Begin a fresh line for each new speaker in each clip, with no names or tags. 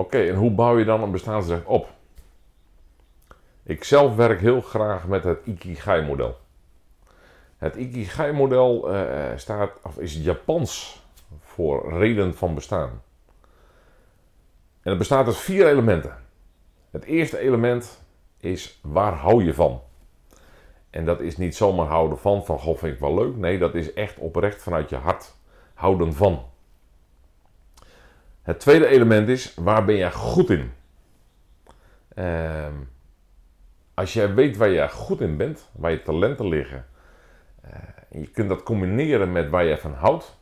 Oké, en hoe bouw je dan een bestaansrecht op? Ik zelf werk heel graag met het Ikigai-model. Het Ikigai-model uh, staat, of is Japans voor reden van bestaan. En het bestaat uit vier elementen. Het eerste element is waar hou je van? En dat is niet zomaar houden van, van goh vind ik wel leuk. Nee, dat is echt oprecht vanuit je hart houden van. Het tweede element is waar ben jij goed in? Uh, als jij weet waar je goed in bent, waar je talenten liggen, uh, en je kunt dat combineren met waar je van houdt,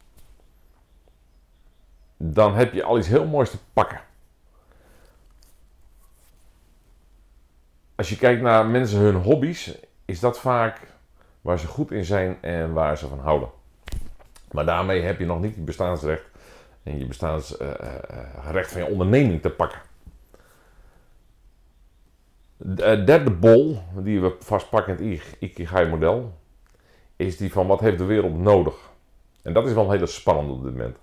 dan heb je al iets heel moois te pakken. Als je kijkt naar mensen hun hobby's, is dat vaak waar ze goed in zijn en waar ze van houden. Maar daarmee heb je nog niet het bestaansrecht en je bestaansrecht uh, uh, van je onderneming te pakken. De eh, derde bol die we vastpakken in het Ikigai-model is die van wat heeft de wereld nodig? En dat is wel een hele spannende op dit moment.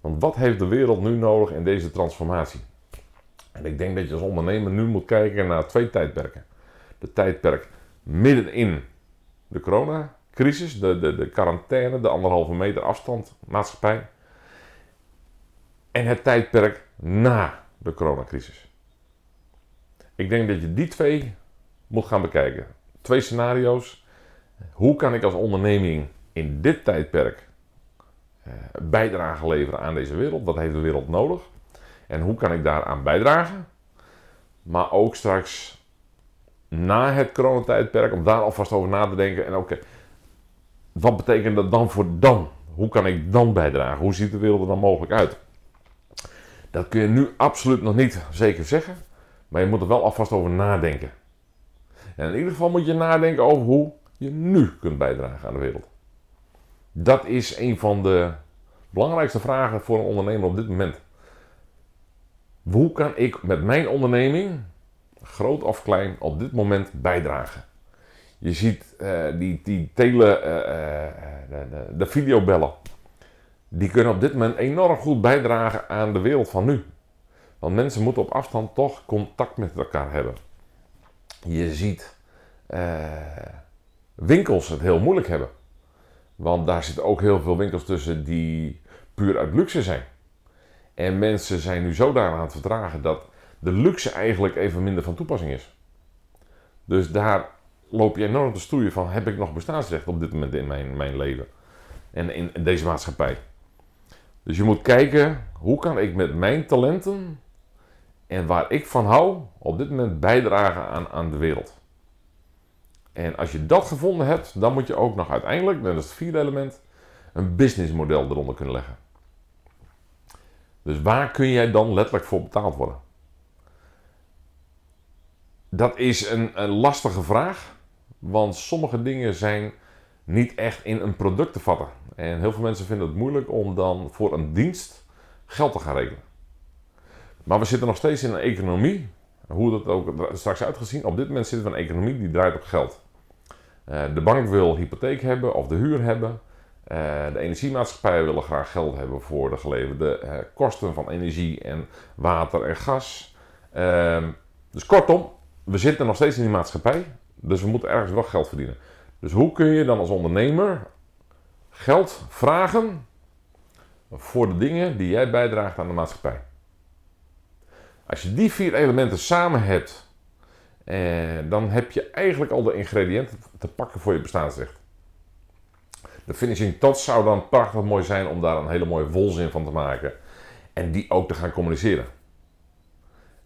Want wat heeft de wereld nu nodig in deze transformatie? En ik denk dat je als ondernemer nu moet kijken naar twee tijdperken. De tijdperk middenin de coronacrisis, de, de, de quarantaine, de anderhalve meter afstand maatschappij. En het tijdperk na de coronacrisis. Ik denk dat je die twee moet gaan bekijken. Twee scenario's. Hoe kan ik als onderneming in dit tijdperk eh, bijdrage leveren aan deze wereld? Wat heeft de wereld nodig? En hoe kan ik daaraan bijdragen? Maar ook straks na het coronatijdperk, om daar alvast over na te denken. En oké, wat betekent dat dan voor dan? Hoe kan ik dan bijdragen? Hoe ziet de wereld er dan mogelijk uit? Dat kun je nu absoluut nog niet zeker zeggen. Maar je moet er wel alvast over nadenken. En in ieder geval moet je nadenken over hoe je nu kunt bijdragen aan de wereld. Dat is een van de belangrijkste vragen voor een ondernemer op dit moment. Hoe kan ik met mijn onderneming, groot of klein, op dit moment bijdragen? Je ziet uh, die, die tele, uh, uh, de, de videobellen. Die kunnen op dit moment enorm goed bijdragen aan de wereld van nu. Want mensen moeten op afstand toch contact met elkaar hebben. Je ziet winkels het heel moeilijk hebben. Want daar zitten ook heel veel winkels tussen die puur uit luxe zijn. En mensen zijn nu zo aan het vertragen dat de luxe eigenlijk even minder van toepassing is. Dus daar loop je enorm te stoeien van: heb ik nog bestaansrecht op dit moment in mijn, mijn leven en in deze maatschappij? Dus je moet kijken hoe kan ik met mijn talenten en waar ik van hou op dit moment bijdragen aan, aan de wereld. En als je dat gevonden hebt, dan moet je ook nog uiteindelijk, dat is het vierde element, een businessmodel eronder kunnen leggen. Dus waar kun jij dan letterlijk voor betaald worden? Dat is een, een lastige vraag, want sommige dingen zijn niet echt in een product te vatten. En heel veel mensen vinden het moeilijk om dan voor een dienst geld te gaan rekenen. Maar we zitten nog steeds in een economie, hoe dat ook straks uitgezien. Op dit moment zitten we in een economie die draait op geld. Uh, de bank wil hypotheek hebben of de huur hebben. Uh, de energiemaatschappijen willen graag geld hebben voor de geleverde uh, kosten van energie en water en gas. Uh, dus kortom, we zitten nog steeds in die maatschappij, dus we moeten ergens wel geld verdienen. Dus hoe kun je dan als ondernemer geld vragen voor de dingen die jij bijdraagt aan de maatschappij? Als je die vier elementen samen hebt, eh, dan heb je eigenlijk al de ingrediënten te pakken voor je bestaansrecht. De finishing touch zou dan prachtig mooi zijn om daar een hele mooie volzin van te maken. En die ook te gaan communiceren.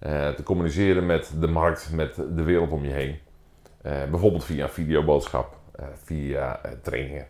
Uh, te communiceren met de markt, met de wereld om je heen. Uh, bijvoorbeeld via videoboodschap, uh, via trainingen.